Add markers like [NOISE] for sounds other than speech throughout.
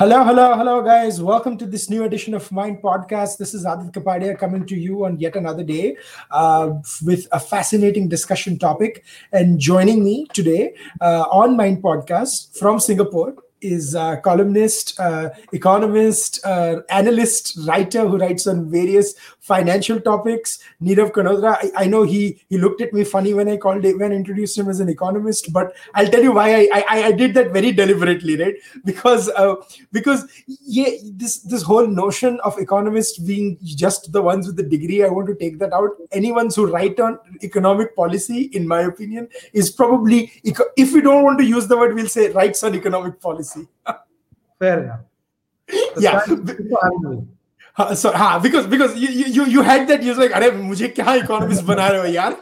Hello, hello, hello, guys. Welcome to this new edition of Mind Podcast. This is Aadit Kapadia coming to you on yet another day uh, with a fascinating discussion topic. And joining me today uh, on Mind Podcast from Singapore is a columnist, uh, economist, uh, analyst, writer who writes on various financial topics. Nirav Kanodra. I, I, know he he looked at me funny when I called it, when I introduced him as an economist, but I'll tell you why I I, I did that very deliberately, right? Because uh, because yeah, this this whole notion of economists being just the ones with the degree, I want to take that out. Anyone who write on economic policy, in my opinion, is probably if we don't want to use the word, we'll say writes on economic policy Fair enough. yeah. हाँ सो हाँ because because you you had that use like अरे मुझे क्या economist बना रहे हो यार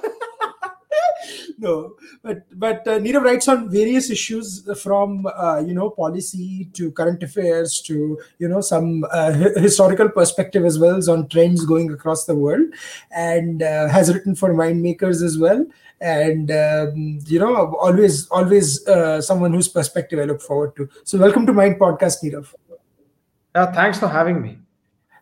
[LAUGHS] no but but uh, Nirav writes on various issues from uh, you know policy to current affairs to you know some uh, historical perspective as well as on trends going across the world and uh, has written for mind makers as well. And um, you know always always uh, someone whose perspective i look forward to. So welcome to mind podcast Nirav yeah thanks for having me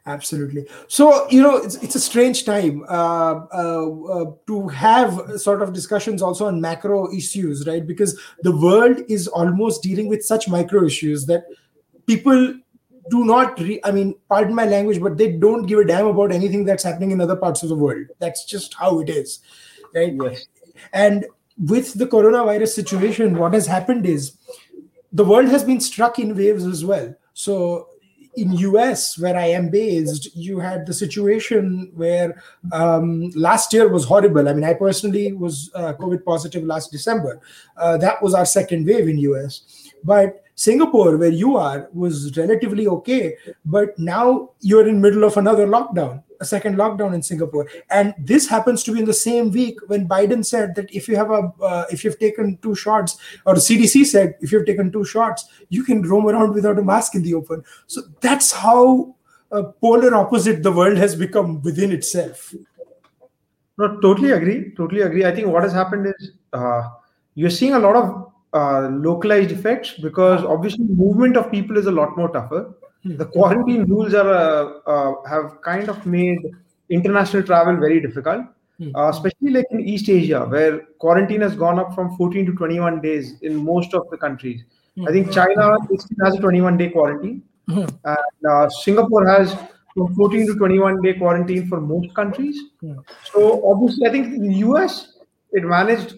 absolutely. So you know it's, it's a strange time uh, uh, uh, to have sort of discussions also on macro issues right? Because the world is almost dealing with such micro issues that people do not re- i mean pardon my language but they don't give a damn about anything that's happening in other parts of the world. That's just how it is right? Yes. and with the coronavirus situation what has happened is the world has been struck in waves as well. So in US, where I am based, you had the situation where um, last year was horrible. I mean, I personally was uh, COVID positive last December. Uh, that was our second wave in US. But Singapore, where you are, was relatively okay. But now you're in middle of another lockdown a second lockdown in Singapore, and this happens to be in the same week when Biden said that if you have a uh, if you've taken two shots, or CDC said if you've taken two shots, you can roam around without a mask in the open. So that's how uh, polar opposite the world has become within itself. No, totally agree. Totally agree. I think what has happened is uh, you're seeing a lot of uh, localized effects because obviously movement of people is a lot more tougher the quarantine rules are uh, uh, have kind of made international travel very difficult, hmm. uh, especially like in East Asia, where quarantine has gone up from 14 to 21 days in most of the countries. I think China has a 21 day quarantine, hmm. and uh, Singapore has from 14 to 21 day quarantine for most countries. Hmm. So obviously, I think the US it managed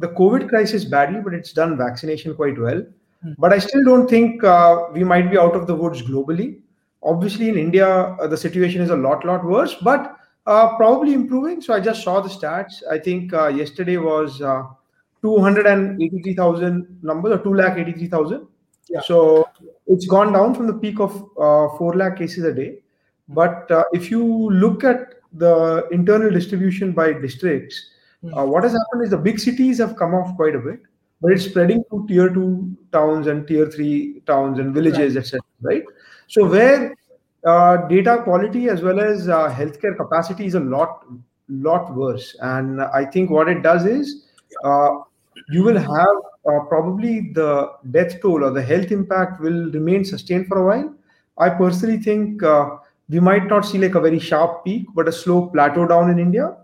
the COVID crisis badly, but it's done vaccination quite well. Hmm. But I still don't think uh, we might be out of the woods globally. Obviously, in India, uh, the situation is a lot, lot worse, but uh, probably improving. So I just saw the stats. I think uh, yesterday was uh, 283,000 numbers or 2 lakh 83,000. Yeah. So it's gone down from the peak of uh, 4 lakh cases a day. But if you look at the internal distribution by districts, hmm. what has happened is the big cities have come off quite a bit but it's spreading to tier two towns and tier three towns and villages, right. etc. Right. So where uh, data quality as well as uh, healthcare capacity is a lot, lot worse. And I think what it does is uh, you will have uh, probably the death toll or the health impact will remain sustained for a while. I personally think uh, we might not see like a very sharp peak, but a slow plateau down in India.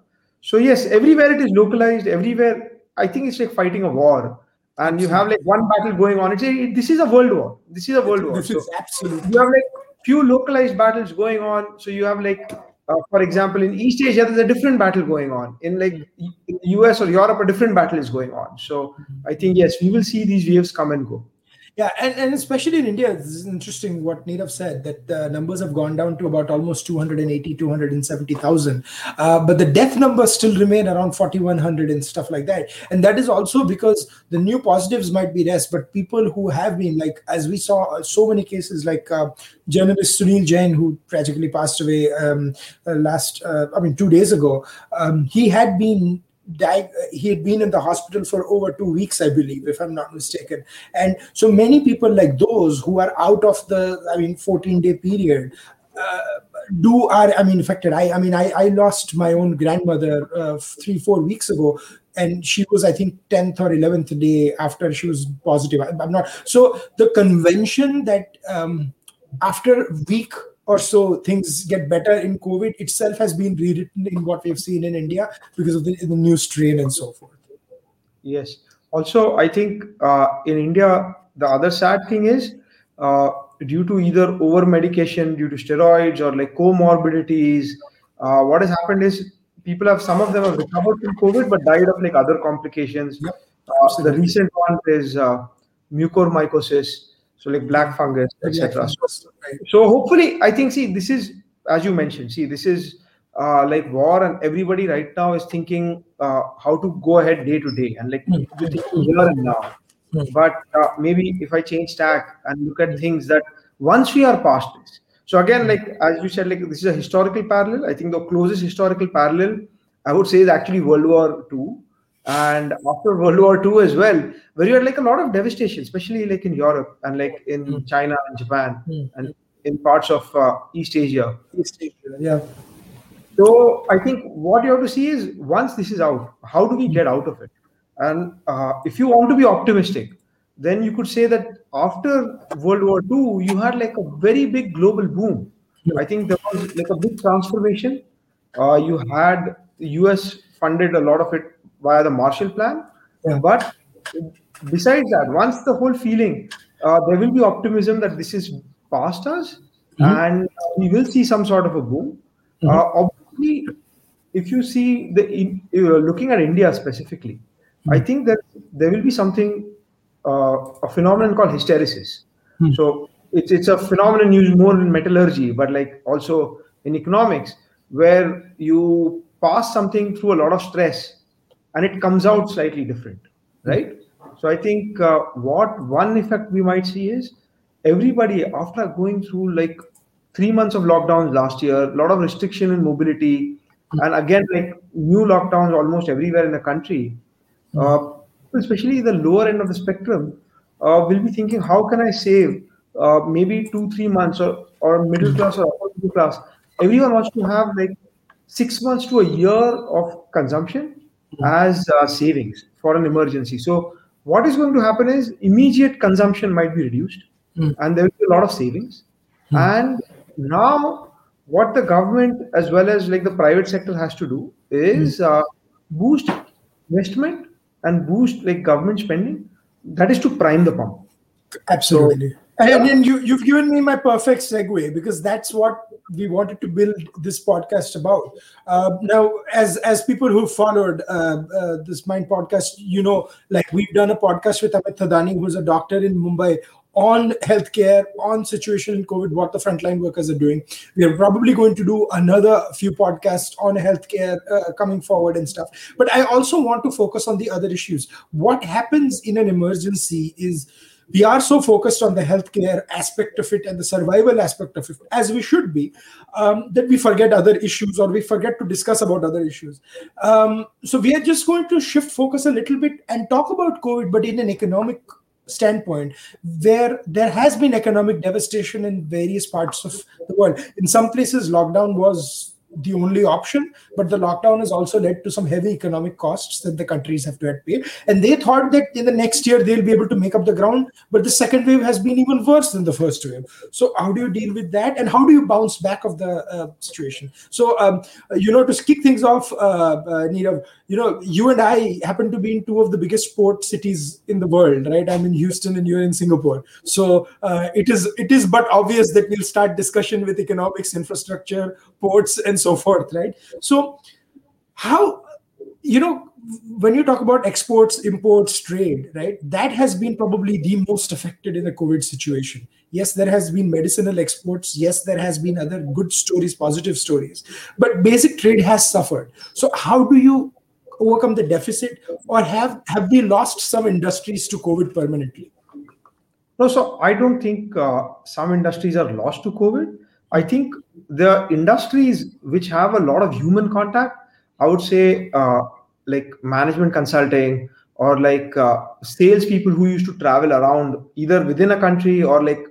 So yes, everywhere it is localized. Everywhere, I think it's like fighting a war and you have like one battle going on. It's a, this is a world war. This is a world war. This so is absolutely. You have like few localized battles going on. So you have like, uh, for example, in East Asia, there's a different battle going on. In like in the US or Europe, a different battle is going on. So I think yes, we will see these waves come and go. Yeah, and, and especially in India, this is interesting what Nirav said that the numbers have gone down to about almost 280, 270,000. Uh, but the death numbers still remain around 4,100 and stuff like that. And that is also because the new positives might be less, but people who have been, like, as we saw so many cases, like uh, journalist Sunil Jain, who tragically passed away um, uh, last, uh, I mean, two days ago, um, he had been died he had been in the hospital for over two weeks i believe if i'm not mistaken. And so many people like those who are out of the i mean 14 day period uh, do are i mean affected i i mean i i lost my own grandmother uh, three four weeks ago and she was i think 10th or 11th day after she was positive. I, am not so the convention that um, after week or so things get better in covid itself has been rewritten in what we've seen in india because of the, the new strain and so forth. Yes. Also i think uh, in india the other sad thing is uh, due to either over medication due to steroids or like comorbidities uh, what has happened is people have some of them have recovered from covid but died of like other complications. Yep. uh, the recent one is uh, mucormycosis so like black fungus etc so, so hopefully i think see this is as you mentioned see this is uh, like war and everybody right now is thinking uh, how to go ahead day to day and like Hmm. here and now. Hmm. but uh, maybe if i change tack and look at things that once we are past this so again like as you said like this is a historical parallel. I think the closest historical parallel i would say is actually world war ii and after world war ii as well where you had like a lot of devastation especially like in europe and like in Hmm. china and japan Hmm. and in parts of uh, east asia East Asia, yeah so I think what you have to see is once this is out, how do we get out of it? And uh, if you want to be optimistic, then you could say that after World War II, you had like a very big global boom. I think there was like a big transformation. Uh, you had the US funded a lot of it via the Marshall Plan, Yeah. but besides that, once the whole feeling, uh, there will be optimism that this is past us, and we will see some sort of a boom. Uh, obviously, if you see the in, uh, looking at India specifically, I think that there will be something uh, a phenomenon called hysteresis. Hmm. So it's it's a phenomenon used more in metallurgy, but like also in economics, where you pass something through a lot of stress, and it comes out slightly different, right? So I think uh, what one effect we might see is everybody after going through like three months of lockdowns last year, a lot of restriction in mobility, and again like new lockdowns almost everywhere in the country. Uh, especially the lower end of the spectrum uh, will be thinking, how can I save uh, maybe two three months or or middle class or upper middle class? Everyone wants to have like six months to a year of consumption as uh, savings for an emergency. So what is going to happen is immediate consumption might be reduced, Hmm. and there will be a lot of savings. And now, what the government as well as like the private sector has to do is uh, boost investment and boost like government spending. That is to prime the pump. Absolutely. And then you, you've given me my perfect segue because that's what we wanted to build this podcast about. Uh, now, as as people who followed uh, uh, this Mind podcast, you know, like we've done a podcast with Amit Thadani, who's a doctor in Mumbai, on healthcare, on situation in COVID, what the frontline workers are doing. We are probably going to do another few podcasts on healthcare uh, coming forward and stuff. But I also want to focus on the other issues. What happens in an emergency is we are so focused on the healthcare aspect of it and the survival aspect of it, as we should be, um, that we forget other issues or we forget to discuss about other issues. Um, so we are just going to shift focus a little bit and talk about COVID, but in an economic standpoint where there has been economic devastation in various parts of the world in some places lockdown was the only option but the lockdown has also led to some heavy economic costs that the countries have to pay. And they thought that in the next year they'll be able to make up the ground. But the second wave has been even worse than the first wave. So how do you deal with that? And how do you bounce back of the uh, situation? So um, you know to kick things off uh, uh, Nirav, you know you and i happen to be in two of the biggest port cities in the world right? I'm in houston and you're in singapore. So uh, it is it is but obvious that we'll start discussion with economics infrastructure ports and so forth right? So how you know when you talk about exports imports trade right that has been probably the most affected in the covid situation. Yes there has been medicinal exports. Yes there has been other good stories positive stories. But basic trade has suffered. So how do you overcome the deficit or have have we lost some industries to covid permanently? No, so I don't think uh, some industries are lost to COVID. I think the industries which have a lot of human contact, I would say, uh, like management consulting or like uh, salespeople who used to travel around either within a country or like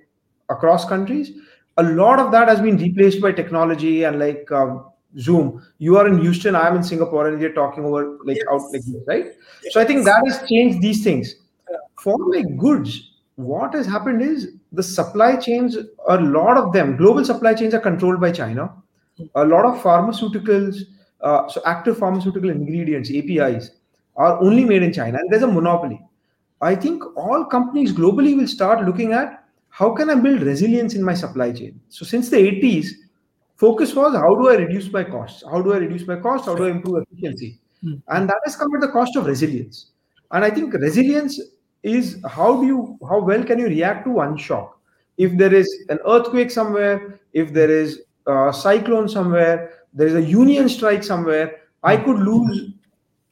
across countries. A lot of that has been replaced by technology and like uh, Zoom. You are in Houston, I am in Singapore, and we're talking over like out like this, right? So I think that has changed these things. For like goods, what has happened is the supply chains, a lot of them, global supply chains are controlled by China. A lot of pharmaceuticals, uh, so active pharmaceutical ingredients, APIs, are only made in China, and there's a monopoly. I think all companies globally will start looking at how can I build resilience in my supply chain. So since the 80s, focus was how do I reduce my costs? How do I reduce my costs? How do I improve efficiency? Mm. And that has come at the cost of resilience. And I think resilience is how do you how well can you react to one shock? If there is an earthquake somewhere, if there is a cyclone somewhere, there is a union strike somewhere, I could lose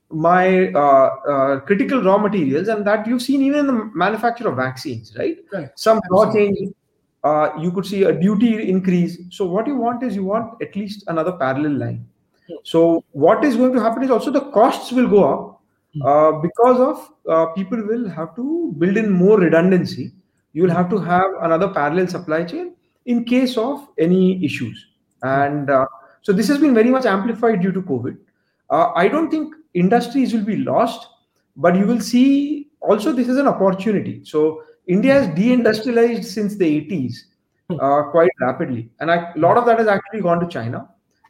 my uh, uh, critical raw materials, and that you've seen even in the manufacture of vaccines, right? right. Some law change, uh, you could see a duty increase. So what you want is you want at least another parallel line. So what is going to happen is also the costs will go up. Uh, because of uh, people will have to build in more redundancy. You will have to have another parallel supply chain in case of any issues, and uh, so this has been very much amplified due to COVID. Uh, I don't think industries will be lost, but you will see also this is an opportunity. So India has deindustrialized since the 80s hmm. uh, quite rapidly, and a lot of that has actually gone to China.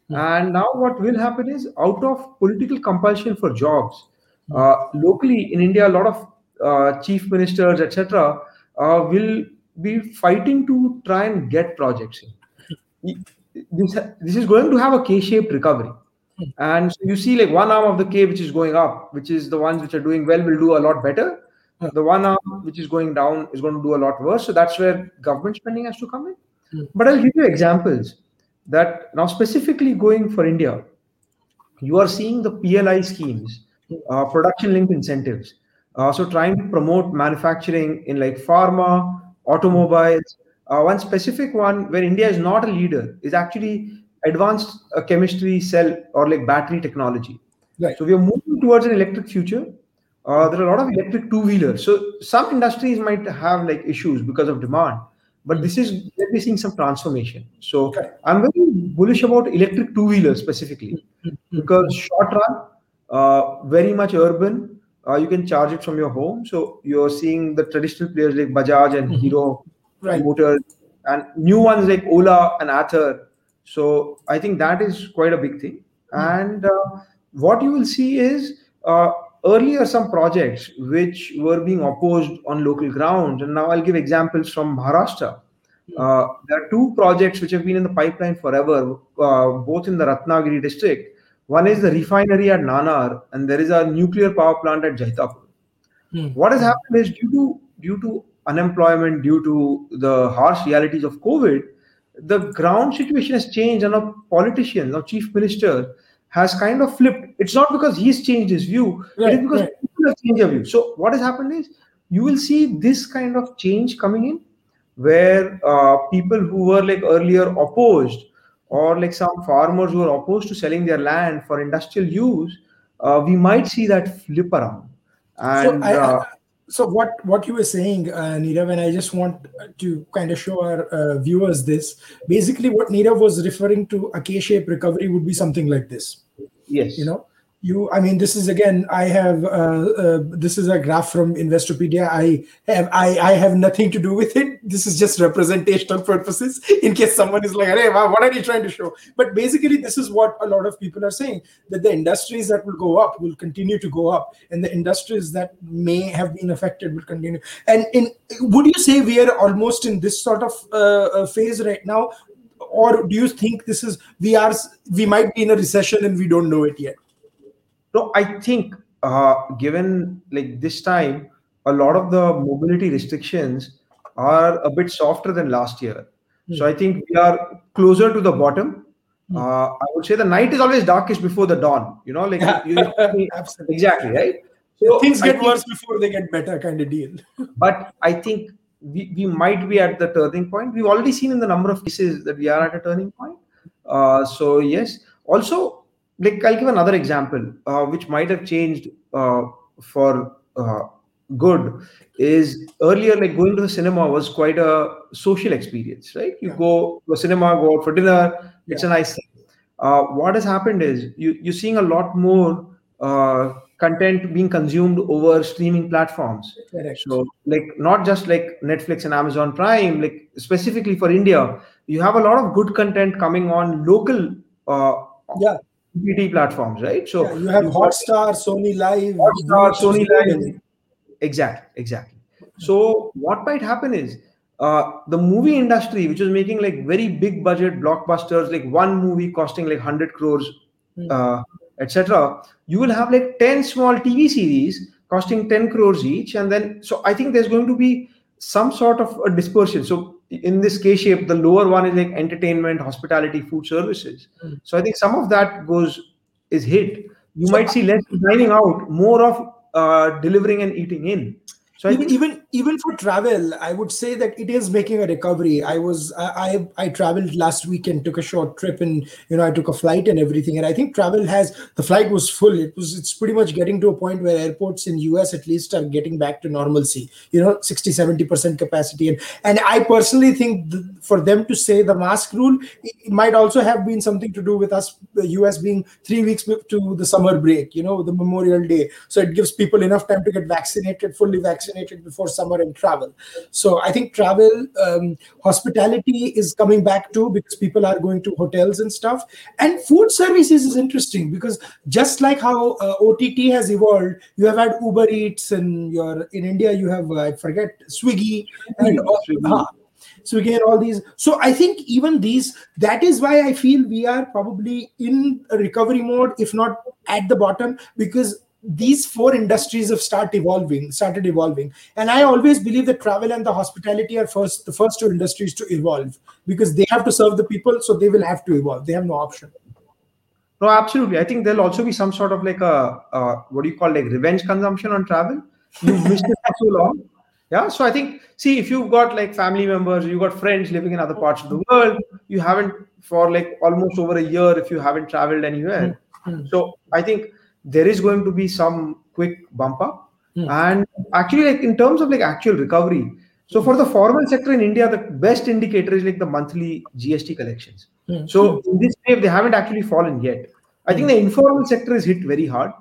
Hmm. And now what will happen is out of political compulsion for jobs, hmm. Uh, locally in India, a lot of uh, chief ministers, etc., uh, will be fighting to try and get projects in. This, this is going to have a K-shaped recovery. And so you see like one arm of the K which is going up, which is the ones which are doing well will do a lot better. The one arm which is going down is going to do a lot worse. So that's where government spending has to come in. But I'll give you examples that now specifically going for India, you are seeing the PLI schemes, uh, production linked incentives. Uh, so trying to promote manufacturing in like pharma, automobiles. Uh, one specific one where India is not a leader is actually advanced uh, chemistry cell or like battery technology. Right. So we are moving towards an electric future. Uh, there are a lot of electric two wheelers. So some industries might have like issues because of demand, but this is we're seeing some transformation. So okay. I'm very bullish about electric two wheelers specifically mm-hmm. because short run, uh, very much urban. Uh, you can charge it from your home. So you're seeing the traditional players like Bajaj and mm-hmm. Hero right. Motors, and new ones like Ola and Ather so I think that is quite a big thing. Mm. And uh, what you will see is uh, earlier some projects which were being opposed on local grounds, and now I'll give examples from Maharashtra. Hmm. Uh, there are two projects which have been in the pipeline forever, uh, both in the Ratnagiri district. One is the refinery at Nanar, and there is a nuclear power plant at Jaitapur. Mm. What has happened is due to due to unemployment, due to the harsh realities of COVID, the ground situation has changed and a politician, now chief minister, has kind of flipped. It's not because he's changed his view, right, it is because right. people have changed their view. So what has happened is you will see this kind of change coming in where uh, people who were like earlier opposed or like some farmers who are opposed to selling their land for industrial use, uh, we might see that flip around. And so I, uh, so what what you were saying uh, Nirav and I just want to kind of show our uh, viewers this. Basically what Nirav was referring to a K-shaped recovery would be something like this. Yes. You know you i mean this is again i have uh, uh, this is a graph from investopedia. I have I, I have nothing to do with it. This is just representational purposes in case someone is like hey what are you trying to show? But basically this is what a lot of people are saying that the industries that will go up will continue to go up and the industries that may have been affected will continue. And in would you say we are almost in this sort of uh, uh phase right now? Or do you think this is we are we might be in a recession and we don't know it yet no, I think uh, given like this time, a lot of the mobility restrictions are a bit softer than last year. Mm. So I think we are closer to the bottom. Mm. Uh, I would say the night is always darkest before the dawn. You know, like you, [LAUGHS] exactly right. So things get think, worse before they get better, kind of deal. [LAUGHS] but I think we, we might be at the turning point. We've already seen in the number of cases that we are at a turning point. Uh, so yes. Also, like I'll give another example, uh, which might have changed uh, for uh, good. Is earlier like going to the cinema was quite a social experience, right? You yeah. go to a cinema, go out for dinner. It's yeah. a nice thing. Uh, what has happened is you you're seeing a lot more uh, content being consumed over streaming platforms. Correct. So, like, not just like Netflix and Amazon Prime, like specifically for India, you have a lot of good content coming on local uh, yeah OTT platforms, right? So yeah, you have Hotstar, Sony Live, Hotstar, Sony Live. Exactly, exactly. So what might happen is uh, the movie industry, which is making like very big budget blockbusters, like one movie costing like hundred crores, Hmm. uh, etc. You will have like ten small TV series costing ten crores each, and then so I think there's going to be some sort of a dispersion. So in this K shape, the lower one is like entertainment, hospitality, food services. Hmm. So I think some of that goes is hit. You So- might see less dining out, more of uh, delivering and eating in. So even, think even even for travel i would say that it is making a recovery. I was I, I traveled last week and took a short trip and you know i took a flight and everything. And i think travel has the flight was full. It was it's pretty much getting to a point where airports in us at least are getting back to normalcy you know 60 70% capacity. And and i personally think th- for them to say the mask rule it, might also have been something to do with us the us being three weeks to the summer break you know the memorial day. So it gives people enough time to get vaccinated fully vaccinated before summer and travel so i think travel um, hospitality is coming back too because people are going to hotels and stuff and food services is interesting because just like how uh, ott has evolved you have had uber eats and your in india you have uh, i forget swiggy and Swiggy. uh, Swiggy and all these. So I think even these, that is why I feel we are probably in a recovery mode, if not at the bottom, because these four industries have started evolving, started evolving. And I always believe that travel and the hospitality are first the first two industries to evolve because they have to serve the people, so they will have to evolve. They have no option. no, absolutely. I think there'll also be some sort of like a uh, what do you call like revenge consumption on travel. You've missed it for so long. Yeah. So I think see if you've got like family members, you've got friends living in other parts of the world, you haven't for like almost over a year if you haven't traveled anywhere. Hmm. So I think there is going to be some quick bump up. Hmm. And actually, like in terms of like actual recovery, so for the formal sector in India, the best indicator is like the monthly GST collections. Hmm. So in this wave, they haven't actually fallen yet. I think the informal sector is hit very hard,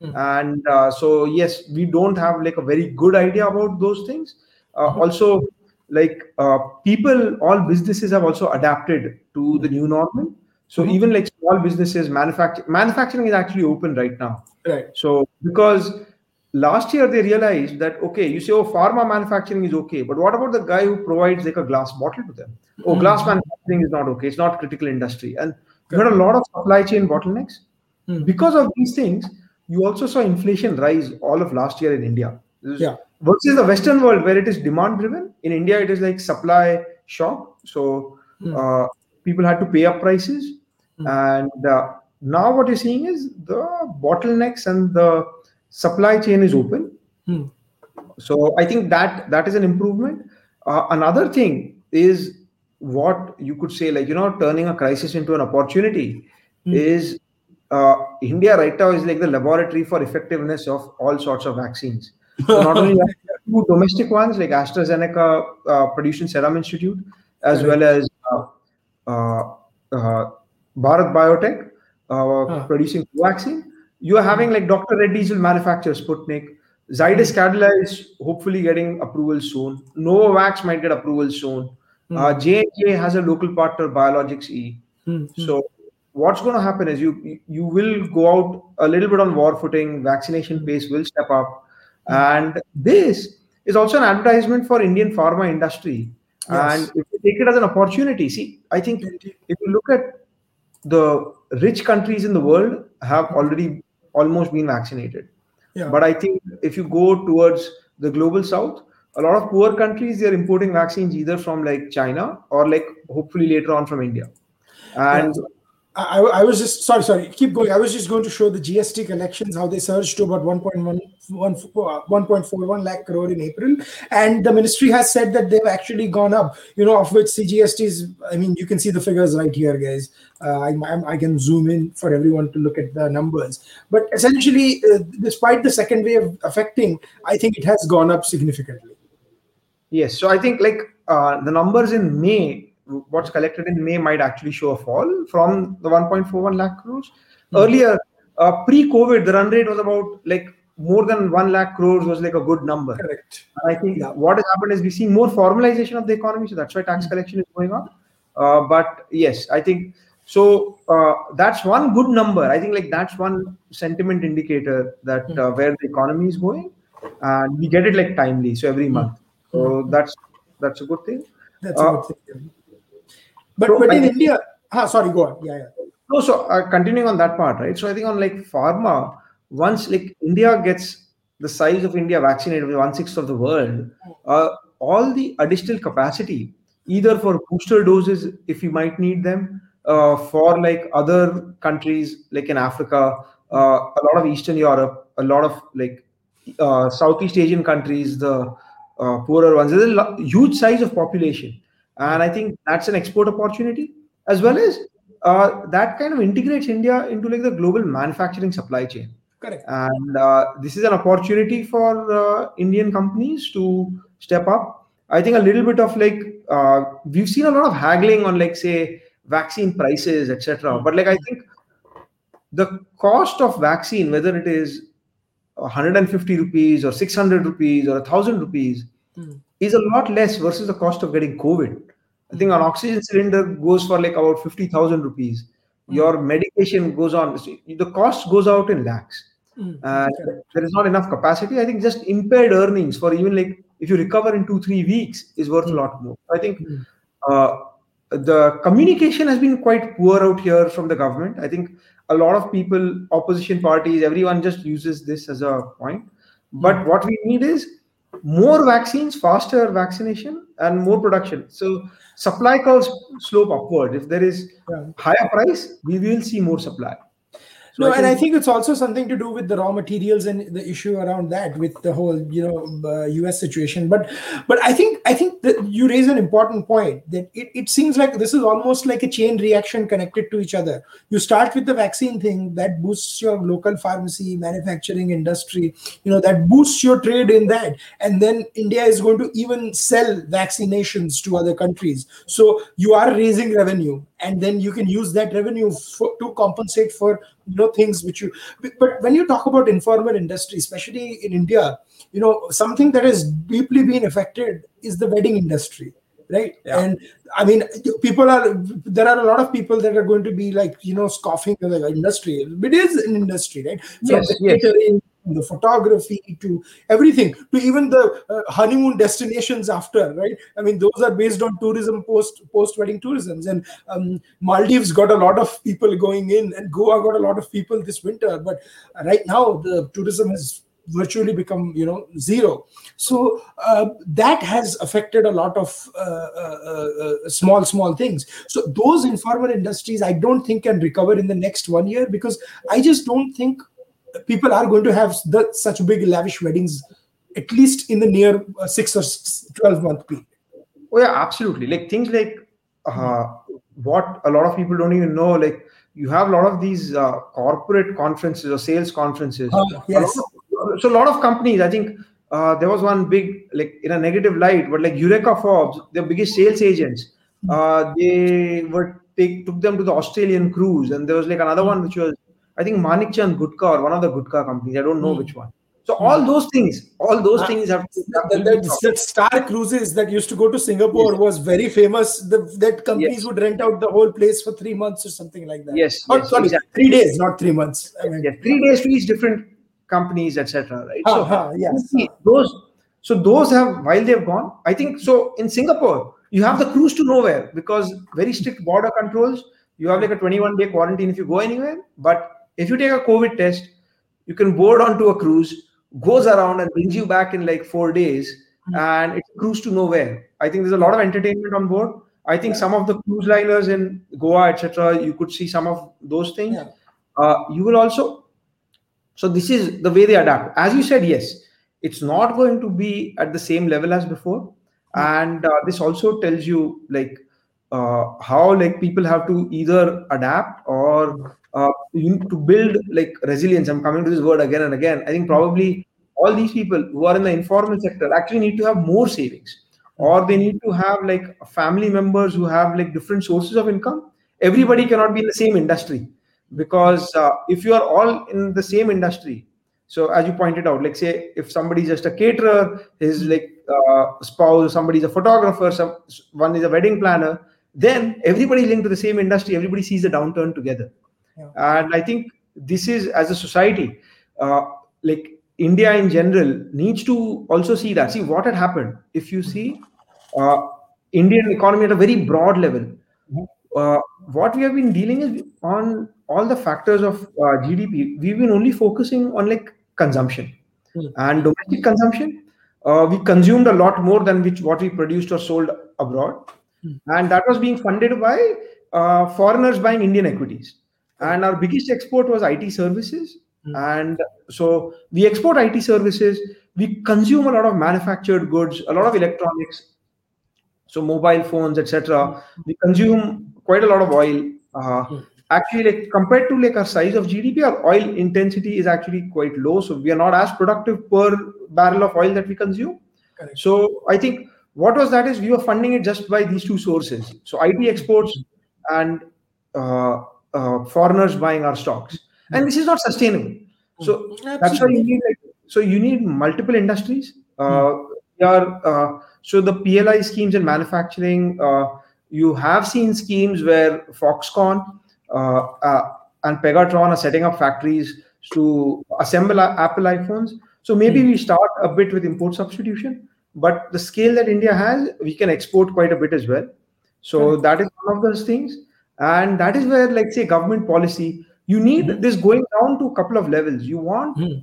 Hmm. and uh, so yes, we don't have like a very good idea about those things. Uh, Mhm. Also, like uh, people, all businesses have also adapted to the new normal. So Mhm. even like small businesses, manufacturing manufacturing is actually open right now. Right. So because last year they realized that okay, you say oh pharma manufacturing is okay, but what about the guy who provides like a glass bottle to them? Oh, Hmm. glass manufacturing is not okay. It's not critical industry, and you had a lot of supply chain bottlenecks Hmm. because of these things. You also saw inflation rise all of last year in India. Yeah. Versus the Western world where it is demand driven. In India, it is like supply shock. So Hmm. uh, people had to pay up prices. And uh, now what you're seeing is the bottlenecks and the supply chain is open. Hmm. So I think that that is an improvement. Uh, another thing is what you could say, like you know, turning a crisis into an opportunity Hmm. is uh, India right now is like the laboratory for effectiveness of all sorts of vaccines. So not only [LAUGHS] that, two domestic ones like AstraZeneca uh, produced in Serum Institute, as well as uh, uh, uh, Bharat Biotech uh, Huh. producing vaccine. You are having like Dr. Reddy's will manufacture Sputnik. Zydus Cadila is hopefully getting approval soon. Novavax might get approval soon. Hmm. Uh, J&J has a local partner, Biological E. Hmm. So what's going to happen is you you will go out a little bit on war footing. Vaccination pace will step up, and this is also an advertisement for Indian pharma industry. Yes. And if you take it as an opportunity, see, I think if you look at the rich countries in the world have hmm. already almost been vaccinated. Yeah. But I think if you go towards the global south, a lot of poor countries they're importing vaccines either from like China or like hopefully later on from India. And I, I was just sorry, sorry. Keep going. I was just going to show the GST collections how they surged to about 1.1 uh, 1.41 lakh crore in April, and the ministry has said that they've actually gone up. You know, of which CGST is. I mean, you can see the figures right here, guys. Uh, I, I can zoom in for everyone to look at the numbers. But essentially, uh, despite the second wave affecting, I think it has gone up significantly. yes, so I think like uh, the numbers in May, what's collected in May might actually show a fall from the 1.41 lakh crores. Hmm. Earlier, uh, pre-COVID, the run rate was about like more than one lakh crores was like a good number. Correct. And I think yeah. what has happened is we see more formalization of the economy, so that's why tax mm-hmm. collection is going up. Uh, but yes, I think so. Uh, that's one good number. I think like that's one sentiment indicator that mm-hmm. uh, where the economy is going, and we get it like timely, so every month. Mm-hmm. So that's that's a good thing. That's a uh, good thing. But, so but in India, ah, sorry, go on. Yeah, yeah. No, so uh, continuing on that part, right? So I think on like pharma, once like India gets the size of India vaccinated with one sixth of the world, uh, all the additional capacity, either for booster doses if you might need them, uh, for like other countries like in Africa, uh, a lot of Eastern Europe, a lot of like uh, Southeast Asian countries, the uh, poorer ones. There's a huge size of population, and I think that's an export opportunity as well as uh, that kind of integrates India into like the global manufacturing supply chain. Correct. And uh, this is an opportunity for uh, Indian companies to step up. I think a little bit of like uh, we've seen a lot of haggling on like say vaccine prices, etc. But like I think the cost of vaccine, whether it is 150 rupees or 600 rupees or 1000 rupees, mm. is a lot less versus the cost of getting COVID. I think an oxygen cylinder goes for like about 50,000 rupees. Mm. Your medication goes on, the cost goes out in lakhs. Mm. And there is not enough capacity. I think just impaired earnings for even like if you recover in two, three weeks is worth mm. a lot more. I think uh, the communication has been quite poor out here from the government. I think a lot of people, opposition parties, everyone just uses this as a point. But what we need is more vaccines, faster vaccination, and more production. So supply curves slope upward. If there is yeah. higher price, we will see more supply. So no, I and I think it's also something to do with the raw materials and the issue around that with the whole, you know, uh, U.S. situation. But, but I think I think that you raise an important point that it, it seems like this is almost like a chain reaction connected to each other. You start with the vaccine thing that boosts your local pharmacy, manufacturing industry, you know, that boosts your trade in that, and then India is going to even sell vaccinations to other countries. So you are raising revenue, and then you can use that revenue for, to compensate for you know things which you but when you talk about informal industry especially in india you know something that has deeply been affected is the wedding industry right? Yeah. and i mean people are there are a lot of people that are going to be like you know scoffing at the industry. It is an industry right? From yes, yes the photography to everything to even the uh, honeymoon destinations after right? I mean those are based on tourism post post wedding tourisms. And um, maldives got a lot of people going in and goa got a lot of people this winter. But right now the tourism has virtually become you know zero. So uh, that has affected a lot of uh, uh, uh, small small things. So those informal industries i don't think can recover in the next one year because i just don't think people are going to have the, such big lavish weddings at least in the near uh, six or 12 month period. Oh yeah absolutely. Like things like uh, what a lot of people don't even know like you have a lot of these uh, corporate conferences or sales conferences. Uh, yes. A of, so a lot of companies i think uh, there was one big like in a negative light but like eureka forbes the biggest sales agents uh, they were take took them to the australian cruise and there was like another one which was I think Manik Chand Gutka or one of the Gutka companies. I don't know mm. which one. So mm. all those things, all those uh, things have. To, the, Star Cruises that used to go to Singapore yes. was very famous. The, that companies yes. would rent out the whole place for three months or something like that. Yes, or, yes sorry, exactly. three days, not three months. I mean, yeah, three days to each different companies, etc. Right. Uh, so uh, yes. those. So those have while they've gone. I think so. In Singapore, you have the cruise to nowhere because very strict border controls. You have like a 21 day quarantine if you go anywhere, but if you take a COVID test, you can board onto a cruise, goes around and brings you back in like four days, mm-hmm. and it's a cruise to nowhere. I think there's a lot of entertainment on board. I think yeah. some of the cruise liners in Goa, etc., you could see some of those things. Yeah. Uh, you will also. So this is the way they adapt. As you said, yes, it's not going to be at the same level as before, mm-hmm. and uh, this also tells you like uh, how like people have to either adapt or uh, you need to build like resilience. I'm coming to this word again and again. I think probably all these people who are in the informal sector actually need to have more savings, or they need to have like family members who have like different sources of income. Everybody cannot be in the same industry because uh, if you are all in the same industry so as you pointed out like say if somebody's just a caterer his like uh, spouse somebody's a photographer some one is a wedding planner then everybody linked to the same industry everybody sees the downturn together yeah. and i think this is as a society uh, like india in general needs to also see that see what had happened if you see uh, indian economy at a very broad level mm-hmm. uh, what we have been dealing is on all the factors of uh, gdp we've been only focusing on like consumption mm-hmm. and domestic consumption uh, we consumed a lot more than which what we produced or sold abroad mm-hmm. and that was being funded by uh, foreigners buying indian equities and our biggest export was it services. Mm-hmm. and so we export it services. We consume a lot of manufactured goods a lot of electronics so mobile phones etc hmm. we consume quite a lot of oil. Uh, actually like compared to like our size of gdp our oil intensity is actually quite low. So we are not as productive per barrel of oil that we consume. Correct. so i think what was that is we were funding it just by these two sources. So it exports and uh, uh, foreigners buying our stocks and this is not sustainable so Absolutely. that's why you need like so you need multiple industries uh, mm. are uh, so the PLI schemes in manufacturing, uh, you have seen schemes where Foxconn uh, uh, and Pegatron are setting up factories to assemble Apple iPhones. So maybe mm. we start a bit with import substitution, but the scale that India has, we can export quite a bit as well. So mm. that is one of those things, and that is where, like, say, government policy, you need mm. this going down to a couple of levels. You want hmm.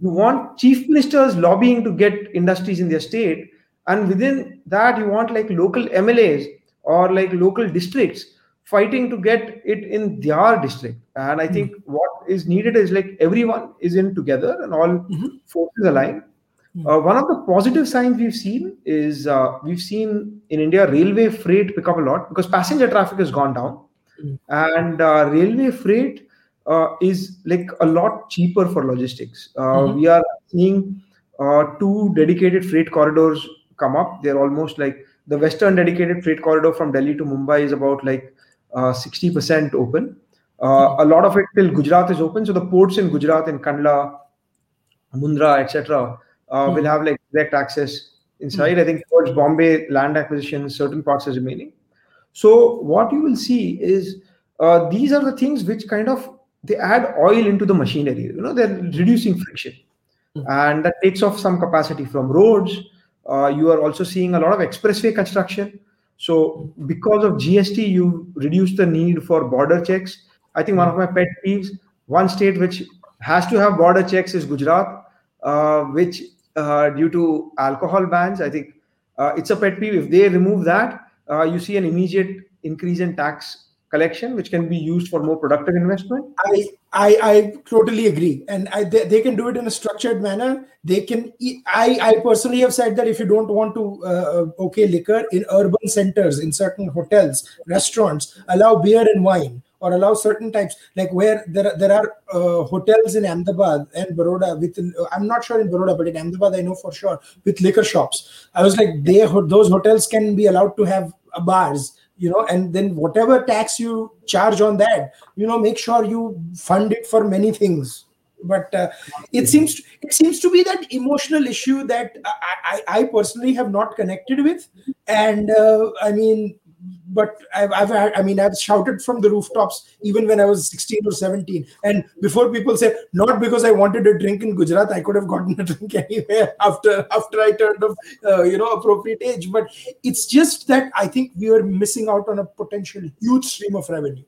you want chief ministers lobbying to get industries in their state and within that you want like local mlas or like local districts fighting to get it in their district and i mm-hmm. think what is needed is like everyone is in together and all mm-hmm. forces aligned mm-hmm. uh, one of the positive signs we've seen is uh, we've seen in india railway freight pick up a lot because passenger traffic has gone down mm-hmm. and uh, railway freight uh, is like a lot cheaper for logistics uh, mm-hmm. we are seeing uh, two dedicated freight corridors come up. They're almost like the western dedicated freight corridor from Delhi to Mumbai is about like uh, 60% open. Uh, a lot of it till Gujarat is open. So the ports in Gujarat, in Kandla, Mundra, etc., uh, mm. will have like direct access inside. Mm. I think towards Bombay, land acquisition, certain parts is remaining. So what you will see is uh, these are the things which kind of they add oil into the machinery. You know, they're reducing friction, mm. and that takes off some capacity from roads uh, you are also seeing a lot of expressway construction. So because of GST, you reduce the need for border checks. I think one of my pet peeves, one state which has to have border checks is Gujarat, uh, which uh, due to alcohol bans, I think uh, it's a pet peeve. If they remove that, you see an immediate increase in tax collection, which can be used for more productive investment. I I, I totally agree, and I, they, they can do it in a structured manner. They can. I I personally have said that if you don't want to uh, okay liquor in urban centers, in certain hotels, restaurants, allow beer and wine or allow certain types like where there there are uh, hotels in Ahmedabad and Baroda with I'm not sure in Baroda but in Ahmedabad I know for sure with liquor shops I was like they those hotels can be allowed to have bars you know and then whatever tax you charge on that you know make sure you fund it for many things. But uh, it seems to, it seems to be that emotional issue that I, I, I personally have not connected with. And uh, i mean but I've, I've had, I mean, I've shouted from the rooftops even when I was 16 or 17. And before people say, not because I wanted a drink in Gujarat, I could have gotten a [LAUGHS] drink anywhere after after I turned of, uh, you know, appropriate age. But it's just that I think we are missing out on a potential huge stream of revenue.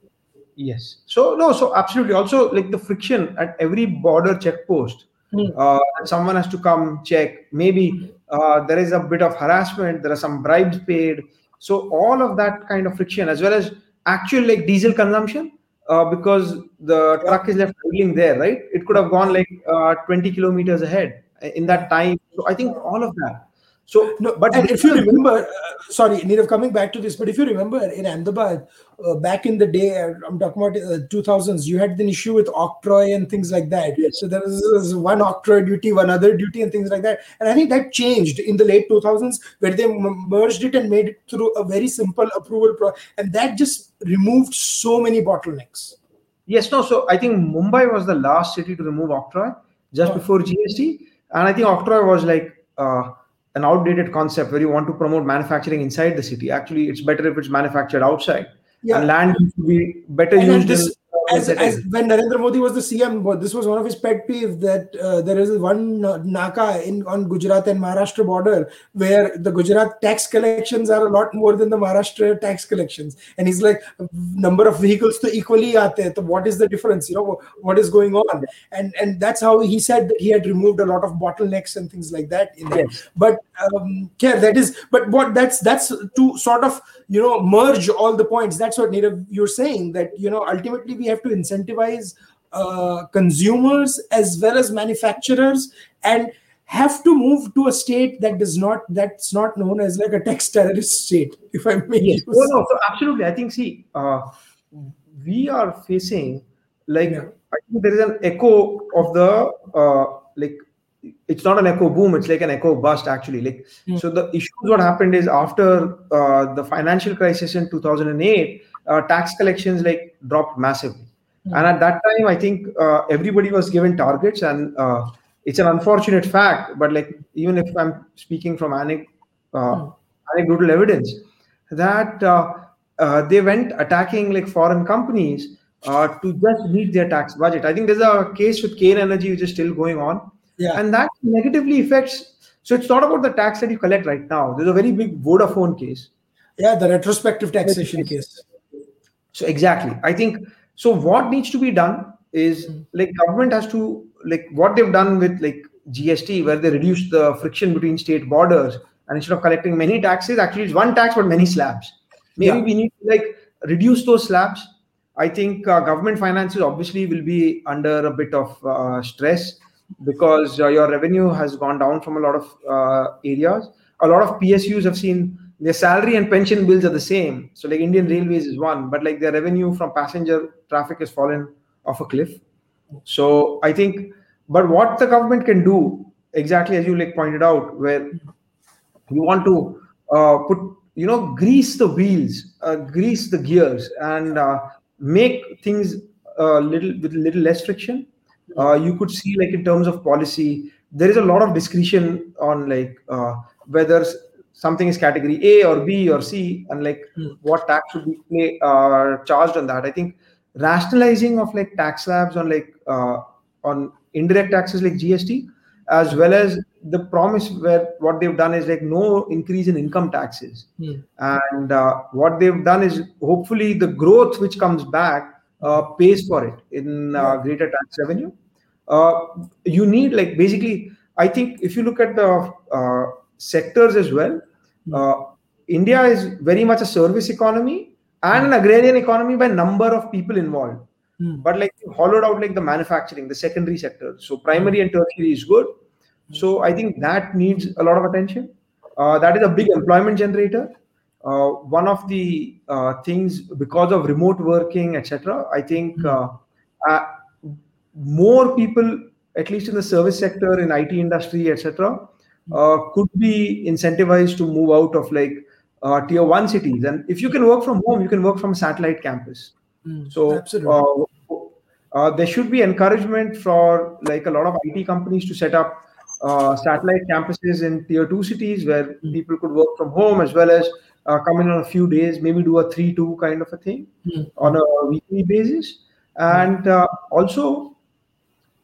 Yes. So no. So absolutely. Also, like the friction at every border check post. Mm. Uh, someone has to come check. Maybe uh, there is a bit of harassment. There are some bribes paid so all of that kind of friction, as well as actual like diesel consumption, uh, because the truck is left idling there, right? It could have gone like uh, 20 kilometers ahead in that time. So I think all of that. So, no, but if you remember, uh, sorry, Nirav, coming back to this, but if you remember in Ahmedabad, uh, back in the day, uh, I'm talking about uh, 2000s, you had an issue with octroi and things like that. Yes. So there was, was, one octroi duty, one other duty, and things like that. And I think that changed in the late 2000s, where they merged it and made it through a very simple approval. Pro- and that just removed so many bottlenecks. Yes, no. So I think Mumbai was the last city to remove octroi just Oh. before GST, and I think octroi was like uh, an outdated concept where you want to promote manufacturing inside the city. Actually, it's better if it's manufactured outside, Yeah. and land to be better And used. this, as, as when Narendra Modi was the CM, this was one of his pet peeves that uh, there is one uh, Naka in on Gujarat and Maharashtra border where the Gujarat tax collections are a lot more than the Maharashtra tax collections, and he's like, number of vehicles to equally aate, so what is the difference? You know what is going on, and and that's how he said that he had removed a lot of bottlenecks and things like that in there. Yes. But um, yeah, that is, but what that's that's to sort of you know merge all the points. That's what Nirav, you're saying that you know ultimately we have to incentivize uh, consumers as well as manufacturers and have to move to a state that does not that's not known as like a tax terrorist state if i may Yes. No, no, so absolutely. I think, see, uh, we are facing like Yeah. I think there is an echo of the uh, like it's not an echo boom it's like an echo bust actually like Hmm. so the issues what happened is after uh, the financial crisis in 2008 uh, tax collections like dropped massively Hmm. and at that time i think uh, everybody was given targets and uh, it's an unfortunate fact but like even if i'm speaking from anec- uh, Hmm. anecdotal evidence that uh, uh, they went attacking like foreign companies uh, to just meet their tax budget. I think there's a case with Cairn Energy which is still going on, yeah and that negatively affects. So it's not about the tax that you collect right now. There's a very big Vodafone case. yeah the retrospective taxation case So exactly, I think so. What needs to be done is like government has to like what they've done with like GST, where they reduced the friction between state borders, and instead of collecting many taxes, actually it's one tax but many slabs. Maybe Yeah. we need to like reduce those slabs. I think uh, government finances obviously will be under a bit of uh, stress because uh, your revenue has gone down from a lot of uh, areas. A lot of PSUs have seen their salary and pension bills are the same. So like Indian Railways is one, but like their revenue from passenger traffic has fallen off a cliff. So I think, but what the government can do exactly as you like pointed out, where you want to uh, put you know grease the wheels, uh, grease the gears, and uh, make things a little with little less friction. Uh, you could see like in terms of policy, there is a lot of discretion on like uh, whether something is category A or B or C, and like Hmm. what tax should be pay, uh, charged on that. I think rationalizing of like tax slabs on like uh, on indirect taxes like GST, as well as the promise where what they've done is like no increase in income taxes, Hmm. and uh, what they've done is hopefully the growth which comes back uh, pays for it in uh, greater tax revenue. Uh, you need like basically, I think if you look at the uh, sectors as well, uh, India is very much a service economy and an agrarian economy by number of people involved. Hmm. but like hollowed out like the manufacturing the secondary sector so primary and tertiary is good. So i think that needs a lot of attention. Uh, that is a big employment generator. Uh, one of the uh, things because of remote working etc i think uh, uh, more people at least in the service sector in it industry etc could be incentivized to move out of like uh, tier one cities and if you can work from home you can work from a satellite campus Hmm. so uh, uh, there should be encouragement for like a lot of IT companies to set up uh, satellite campuses in tier two cities where Mm. people could work from home as well as uh, come in on a few days, maybe do a three-two kind of a thing Mm. on a weekly basis. And uh, also,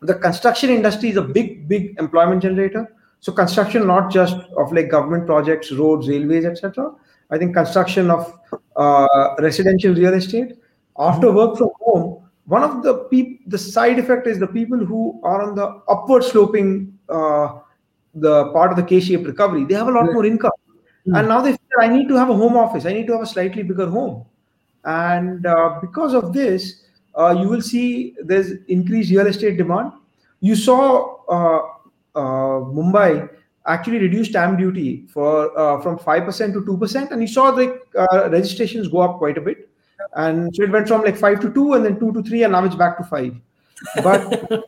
the construction industry is a big, big employment generator. So construction, not just of like government projects, roads, railways, etc. I think construction of uh, residential real estate. After work from home, one of the peop- the side effect is the people who are on the upward sloping uh, the part of the K-shaped recovery. They have a lot Right. more income, Hmm. and now they feel I need to have a home office. I need to have a slightly bigger home, and uh, because of this, uh, you will see there's increased real estate demand. You saw uh, Mumbai actually reduced stamp duty for uh, from five percent to two percent, and you saw the uh, registrations go up quite a bit, and so it went from like five to two, and then two to three, and now it's back to five. But [LAUGHS]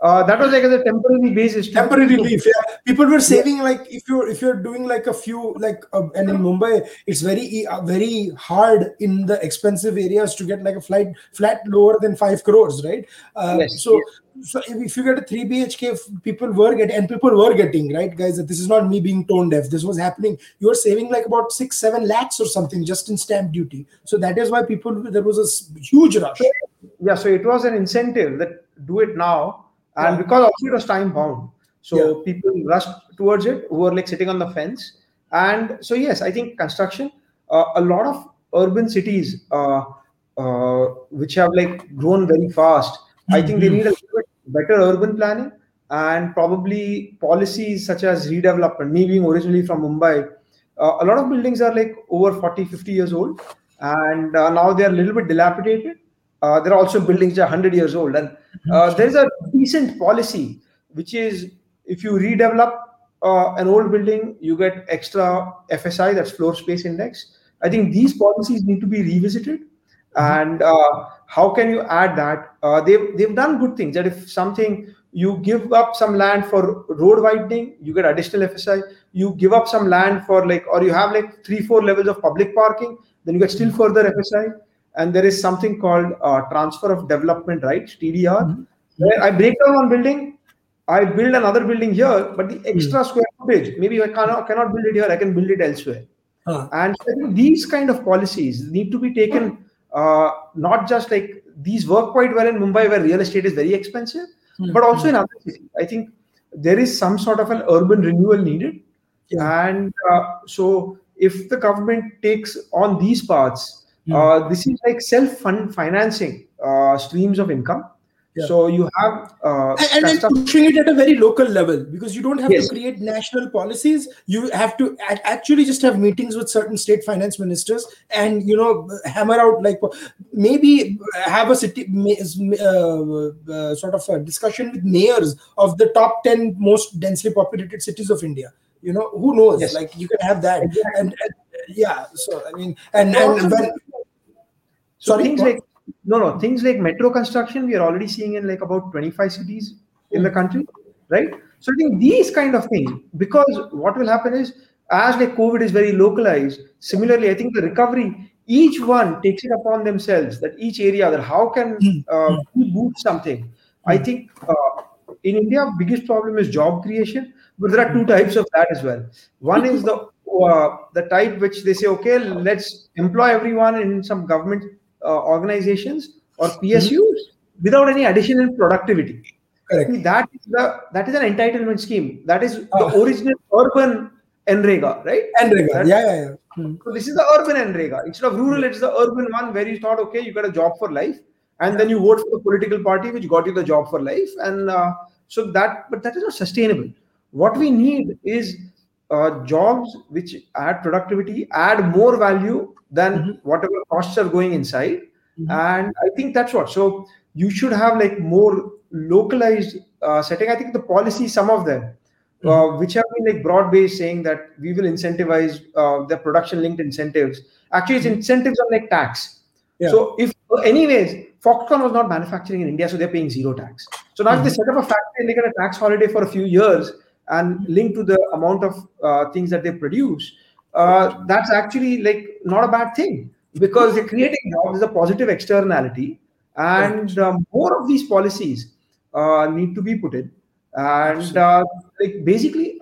uh, that was like as a temporary basis. temporary relief yeah. People were saving like if you're if you're doing like a few like uh, and in mumbai it's very uh, very hard in the expensive areas to get like a flight flat lower than 5 crores right? Uh, Yes, so so if, you get a 3 bhk people were getting and people were getting right guys? This is not me being tone deaf. This was happening. You were saving like about 6 7 lakhs or something just in stamp duty. So that is why people there was a huge rush. Yeah so it was an incentive that do it now. And Yeah. because also it was time bound. So Yeah. people rushed towards it who were like sitting on the fence. And so yes i think construction uh, a lot of urban cities uh, uh, which have like grown very fast i think they Mhm. need a better urban planning and probably policies such as redevelopment me being originally from mumbai uh, a lot of buildings are like over 40 50 years old and uh, now they are a little bit dilapidated. Uh, there are also buildings that are 100 years old and uh, there is a decent policy which is if you redevelop uh, an old building you get extra fsi that's floor space index. I think these policies need to be revisited and uh, how can you add that? Uh, they've, they've done good things that if something you give up some land for road widening you get additional fsi you give up some land for like or you have like three four levels of public parking then you get still further fsi and there is something called uh, transfer of development rights tdr Mhm. where i break down one building i build another building here but the extra square footage maybe i cannot, cannot build it here i can build it elsewhere. Huh. and these kind of policies need to be taken uh, not just like these work quite well in Mumbai where real estate is very expensive, Hmm. but also in other cities. I think there is some sort of an urban renewal needed. Yeah. And uh, so if the government takes on these paths, Hmm. uh, this is like self-fund financing uh, streams of income. Yeah. So you have uh, and, and, pushing it at a very local level because you don't have Yes. to create national policies you have to actually just have meetings with certain state finance ministers and you know hammer out like maybe have a city uh, uh, sort of a discussion with mayors of the top 10 most densely populated cities of india you know who knows Yes. like you can have that Exactly. and, and yeah so i mean and and when So Sorry, things like no, no things like metro construction we are already seeing in like about 25 cities in the country, right? So I think these kind of things because what will happen is as like COVID is very localized. Similarly, I think the recovery each one takes it upon themselves that each area that how can uh, we boost something. I think uh, in India biggest problem is job creation, but there are two types of that as well. One is the uh, the type which they say okay let's employ everyone in some government organizations or PSUs without any additional productivity. correct See, that is the that is an entitlement scheme. That is Ah. the original urban NREGA, right? NREGA, yeah yeah yeah Hmm. So this is the urban NREGA. Instead of rural, it's the urban one where you thought, okay, you got a job for life, and then you vote for the political party which got you the job for life, and uh, so that, but that is not sustainable. What we need is uh, jobs which add productivity, add more value than Mhm. whatever costs are going inside, Mhm. and I think that's what. So you should have like more localized uh, setting. I think the policy, some of them, uh, which have been like broad based, saying that we will incentivize uh, the production linked incentives. Actually, it's incentives on like tax. Yeah. So if, anyways, Foxconn was not manufacturing in India, so they're paying zero tax. So now if they set up a factory and they get a tax holiday for a few years and linked to the amount of uh, things that they produce, uh, that's actually like not a bad thing because they're creating jobs is a positive externality, and um, more of these policies uh, need to be put in, and uh, like basically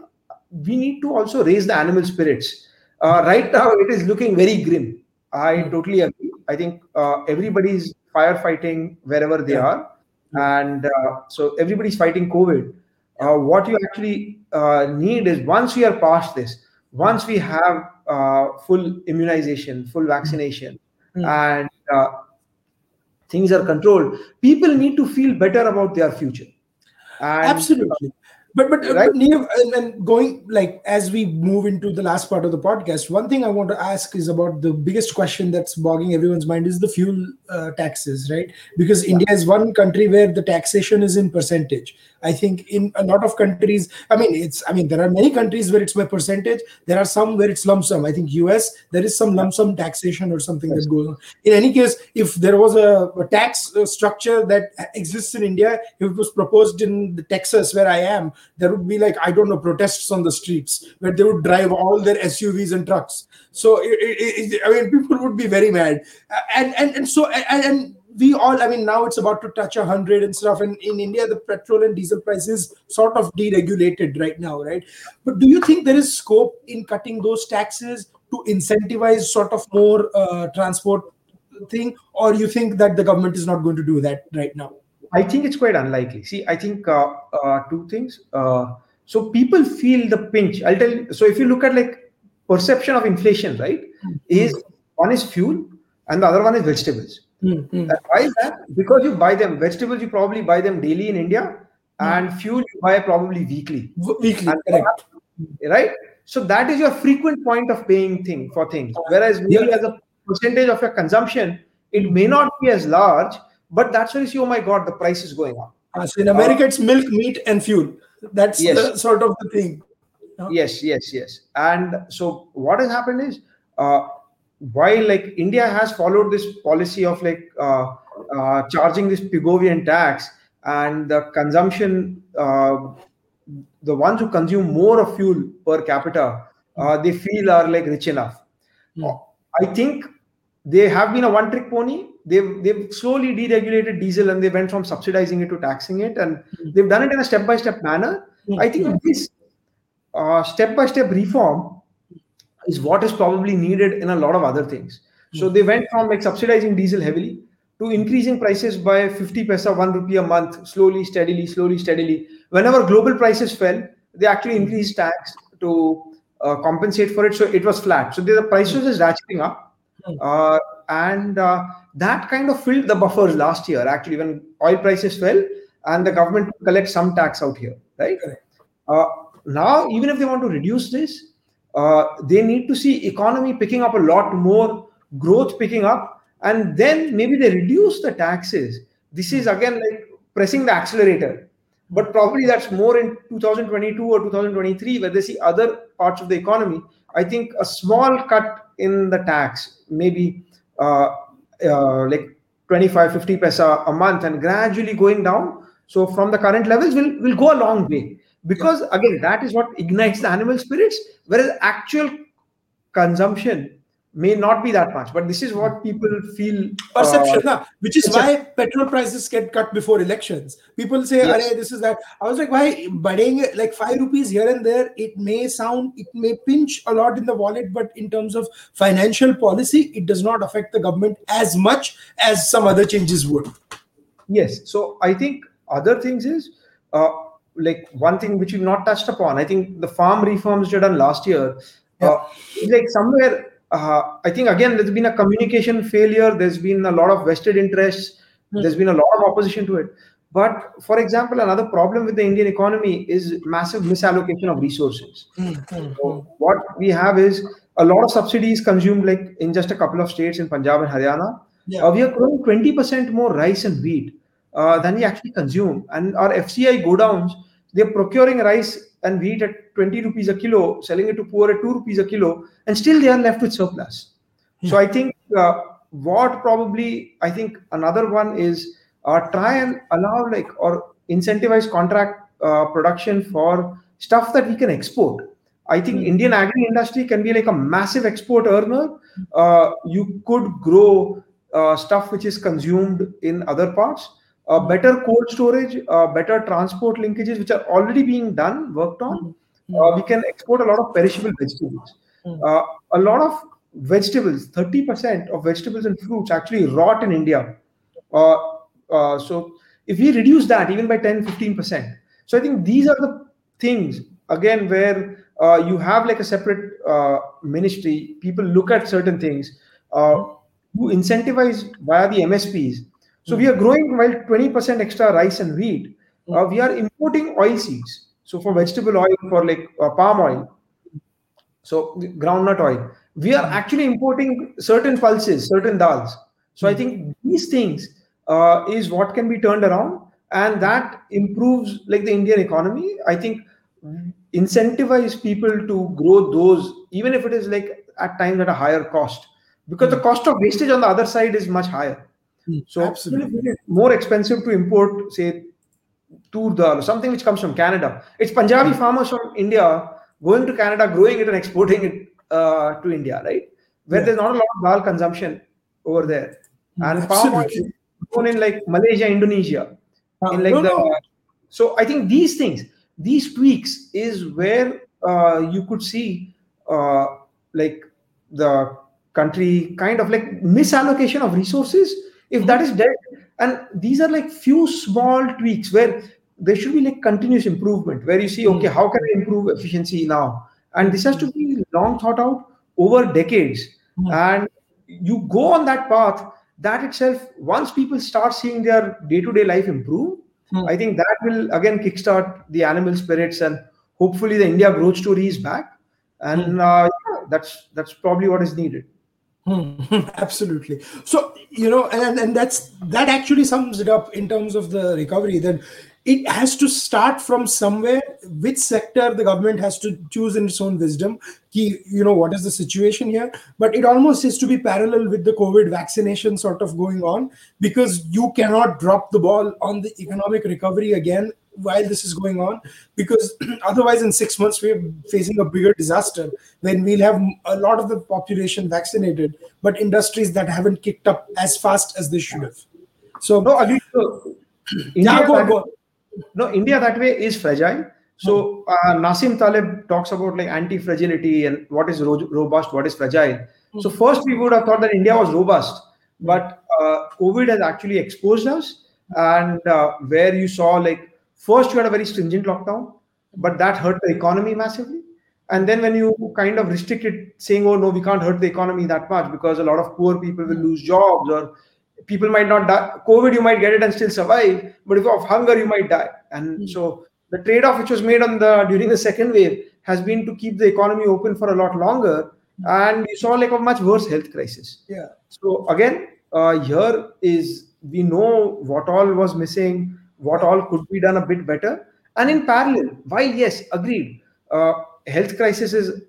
we need to also raise the animal spirits. Uh, right now, it is looking very grim. I totally agree. I think uh, everybody's firefighting wherever they are, and uh, so everybody's fighting COVID. Uh, what you actually uh, need is once we are past this, once we have uh, full immunization, full vaccination, Mm. and uh, things are controlled, people need to feel better about their future. And absolutely But but, right? but and, and going like as we move into the last part of the podcast, one thing I want to ask is about the biggest question that's bogging everyone's mind is the fuel uh, taxes, right? Because yeah. India is one country where the taxation is in percentage. I think in a lot of countries, I mean, it's I mean there are many countries where it's by percentage. There are some where it's lump sum. I think US there is some lump sum taxation or something yes. that goes on. In any case, if there was a, a tax uh, structure that exists in India, if it was proposed in Texas where I am there would be like i don't know protests on the streets where they would drive all their suvs and trucks. So it, it, it, i mean people would be very mad. And and, and so and, and we all i mean now it's about to touch a hundred and stuff. And in india the petrol and diesel prices sort of deregulated right now right? But do you think there is scope in cutting those taxes to incentivize sort of more uh, transport thing? Or you think that the government is not going to do that right now I think it's quite unlikely. See, I think uh, uh, two things. Uh, so people feel the pinch. I'll tell you. So if you look at like perception of inflation, right, mm-hmm. is one is fuel and the other one is vegetables. Mm-hmm. why is that? Because you buy them. Vegetables you probably buy them daily in India, mm-hmm. and fuel you buy probably weekly. Weekly, correct. Right. So that is your frequent point of paying thing for things. Whereas maybe yeah. as a percentage of your consumption, it may not be as large but that's why you see, oh my God, the price is going up. Uh, so in America, uh, it's milk, meat, and fuel. That's yes. the sort of the thing. Yes, yes, yes. And so what has happened is, uh, while like India has followed this policy of like uh, uh, charging this Pigovian tax and the consumption, uh, the ones who consume more of fuel per capita, they feel are like rich enough. Mm. I think they have been a one trick pony. They've they've slowly deregulated diesel and they went from subsidizing it to taxing it and mm-hmm. they've done it in a step by step manner i think this step by step reform is what is probably needed in a lot of other things. So they went from like subsidizing diesel heavily to increasing prices by 50 paisa 1 rupee a month slowly steadily slowly steadily. Whenever global prices fell they actually increased tax to uh, compensate for it. So it was flat. So the prices is ratcheting up uh, and uh, that kind of filled the buffers last year actually when oil prices fell and the government collect some tax out here right? Uh, now even if they want to reduce this uh, they need to see economy picking up a lot more growth picking up and then maybe they reduce the taxes. This is again like pressing the accelerator. But probably that's more in 2022 or 2023 where they see other parts of the economy. I think a small cut in the tax maybe uh, uh, like 25 50 paisa a month and gradually going down. So from the current levels will will go a long way. Because again that is what ignites the animal spirits whereas actual consumption may not be that much but this is what people feel perception uh, which is why petrol prices get cut before elections. People say yes. this is that. I was like why budding like 5 rupees here and there it may sound it may pinch a lot in the wallet but in terms of financial policy it does not affect the government as much as some other changes would. Yes. So i think other things is uh, like one thing which you've not touched upon i think the farm reforms were done last year yeah. uh, like somewhere uh, I think again there's been a communication failure. There's been a lot of vested interests. Mm-hmm. There's been a lot of opposition to it. But for example, another problem with the Indian economy is massive misallocation of resources. Mm-hmm. So what we have is a lot of subsidies consumed, like in just a couple of states in Punjab and Haryana. Yeah. Uh, we are growing 20% more rice and wheat uh, than we actually consume. And our FCI go downs, they're procuring rice and wheat at 20 rupees a kilo, selling it to poor at 2 rupees a kilo, and still they are left with surplus. So I think uh, what probably, I think another one is uh, try and allow like or incentivize contract uh, production for stuff that we can export. I think mm-hmm. Indian agri industry can be like a massive export earner. Uh, you could grow uh, stuff which is consumed in other parts uh, better cold storage, uh, better transport linkages, which are already being done, worked on. Mm-hmm. Uh, we can export a lot of perishable vegetables. Mm-hmm. Uh, a lot of vegetables, 30% of vegetables and fruits actually rot in India. Uh, uh, so if we reduce that even by 10, 15%, so I think these are the things again where you have like a separate ministry, people look at certain things, who incentivize via the MSPs so we are growing while 20% extra rice and wheat, uh, we are importing oil seeds. So for vegetable oil, for like uh, palm oil, so groundnut oil, we are actually importing certain pulses, certain dals. So I think these things uh, is what can be turned around, and that improves like the Indian economy. I think incentivize people to grow those, even if it is like at times at a higher cost, because the cost of wastage on the other side is much higher. So Absolutely. more expensive to import, say, tur dal or something which comes from Canada. It's Punjabi farmers from India going to Canada, growing it and exporting it uh, to India, right? Where Yeah. there's not a lot of dal consumption over there. And palm oil Absolutely. is grown in like Malaysia, Indonesia, Uh, in like no, the. no. So I think these things, these tweaks, is where uh, you could see uh, like the country kind of like misallocation of resources if that is dead and these are like few small tweaks where there should be like continuous improvement where you see okay how can i improve efficiency now? And this has to be long thought out over decades. Hmm. and you go on that path that itself once people start seeing their day-to-day life improve Hmm. i think that will again kickstart the animal spirits and hopefully the india growth story is back. And uh, yeah, that's that's probably what is needed Hmm, [LAUGHS] Absolutely. So you know, and and that's that actually sums it up in terms of the recovery. Then it has to start from somewhere. Which sector the government has to choose in its own wisdom. Ki, you know what is the situation here, but it almost has to be parallel with the COVID vaccination sort of going on because you cannot drop the ball on the economic recovery again while this is going on because [CLEARS THROAT] otherwise in six months we're facing a bigger disaster when we'll have a lot of the population vaccinated but industries that haven't kicked up as fast as they should have. So no again so [CLEARS THROAT] India go, that- go. no india that way is fragile. So uh, Nassim Taleb talks about like anti-fragility and what is ro- robust what is fragile. So first we would have thought that india was robust but uh, covid has actually exposed us and uh, where you saw like first you had a very stringent lockdown but that hurt the economy massively. And then when you kind of restrict it saying oh no we can't hurt the economy that much because a lot of poor people will lose jobs or people might not die. Covid you might get it and still survive but if of hunger you might die. And so the trade-off which was made on the during the second wave has been to keep the economy open for a lot longer. And you saw like a much worse health crisis. Yeah. So again, uh, here is we know what all was missing, what all could be done a bit better, and in parallel, while yes, agreed, uh, health crisis is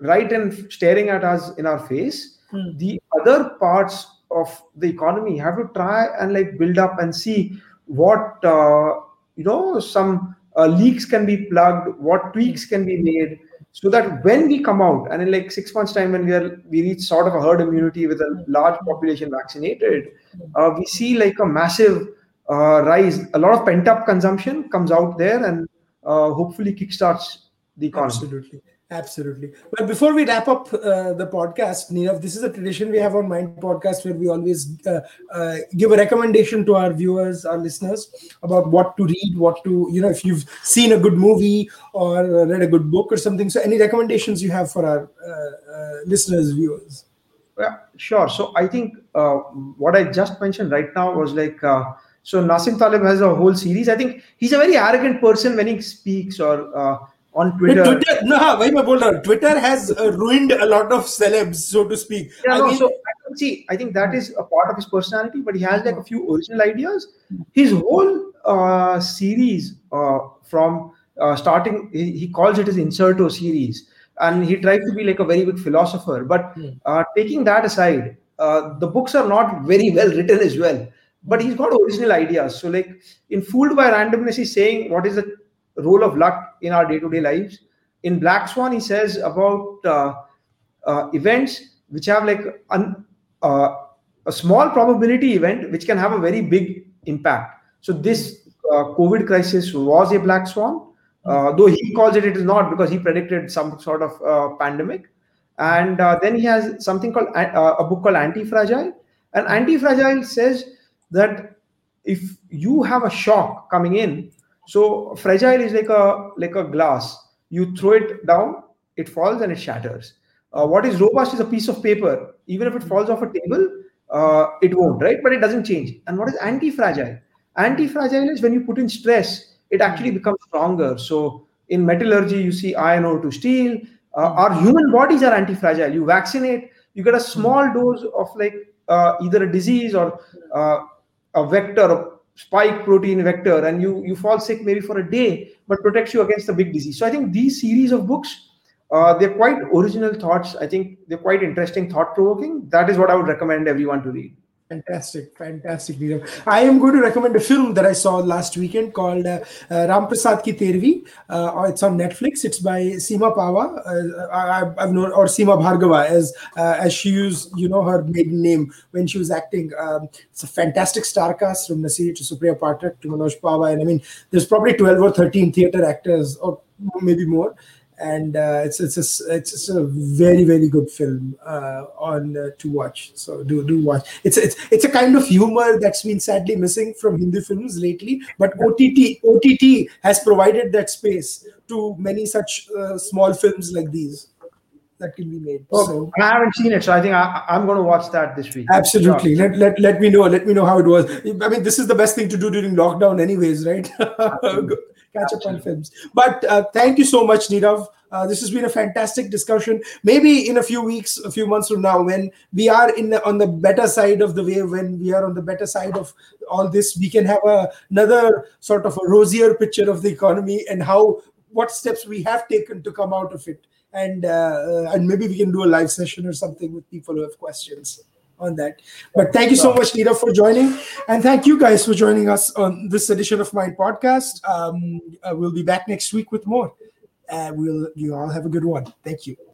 right and staring at us in our face. Hmm. The other parts of the economy have to try and like build up and see what uh, you know some uh, leaks can be plugged, what tweaks can be made, so that when we come out and in like six months time when we are we reach sort of a herd immunity with a large population vaccinated uh, we see like a massive uh, rise a lot of pent up consumption comes out there and uh, hopefully kickstarts the economy Absolutely. Absolutely. Well, before we wrap up uh, the podcast, Nirav, this is a tradition we have on Mind Podcast where we always uh, uh, give a recommendation to our viewers, our listeners, about what to read, what to, you know, if you've seen a good movie or read a good book or something. So, any recommendations you have for our uh, uh, listeners, viewers? Yeah, sure. So I think uh, what I just mentioned right now was like uh, so Nassim Taleb has a whole series. I think he's a very arrogant person when he speaks or uh, on Twitter. Twitter, no, why am I bold? Twitter has uh, ruined a lot of celebs, so to speak. Yeah, I no, mean, so I can see. I think that is a part of his personality, but he has like a few original ideas. His whole uh, series uh, from uh, starting, he, he calls it his Incerto series, and he tried to be like a very big philosopher. But uh, taking that aside, uh, the books are not very well written as well. But he's got original ideas. So, like in Fooled by Randomness, he's saying what is the role of luck in our day-to-day lives. In Black Swan, he says about uh, uh, events which have like un, uh, a small probability event which can have a very big impact. So this uh, COVID crisis was a black swan, uh, though he calls it it is not because he predicted some sort of uh, pandemic. And uh, then he has something called a book called Anti-Fragile. And Anti-Fragile says that if you have a shock coming in, so fragile is like a like a glass. You throw it down, it falls and it shatters. Uh, what is robust is a piece of paper. Even if it falls off a table, uh, it won't, right? But it doesn't change. And what is anti-fragile? Anti-fragile is when you put in stress, it actually becomes stronger. So in metallurgy you see iron ore to steel uh, our human bodies are anti-fragile you vaccinate you get a small dose of like uh, either a disease or uh, a vector a spike protein vector and you you fall sick maybe for a day but protects you against a big disease. So i think these series of books uh, they're quite original thoughts. I think they're quite interesting thought provoking that is what i would recommend everyone to read Fantastic, fantastic. I am going to recommend a film that I saw last weekend called uh, uh, Ram Ki Tervi. Uh, it's on Netflix. It's by Seema Pahwa. Uh, I, have known or Seema Bhargava as uh, as she used, you know, her maiden name when she was acting. Um, it's a fantastic star cast from Naseer to Supriya Pathak to Manoj Pahwa, and I mean, there's probably twelve or thirteen theater actors or maybe more and uh, it's it's a, it's a very very good film uh, on uh, to watch. So do do watch. It's it's it's a kind of humor that's been sadly missing from Hindi films lately. But OTT OTT has provided that space to many such uh, small films like these that can be made. Oh, so I haven't seen it, so I think I, am going to watch that this week. Absolutely. Let, let let me know. Let me know how it was. I mean, this is the best thing to do during lockdown, anyways, right? [LAUGHS] catch up on films. But uh, thank you so much, Nirav. Uh, this has been a fantastic discussion. Maybe in a few weeks, a few months from now, when we are in the, on the better side of the wave, when we are on the better side of all this, we can have a, another sort of a rosier picture of the economy and how what steps we have taken to come out of it. And uh, and maybe we can do a live session or something with people who have questions on that. But thank you so much, Nita, for joining. And thank you guys for joining us on this edition of my podcast. Um, uh, we'll be back next week with more. And we'll you all have a good one. Thank you.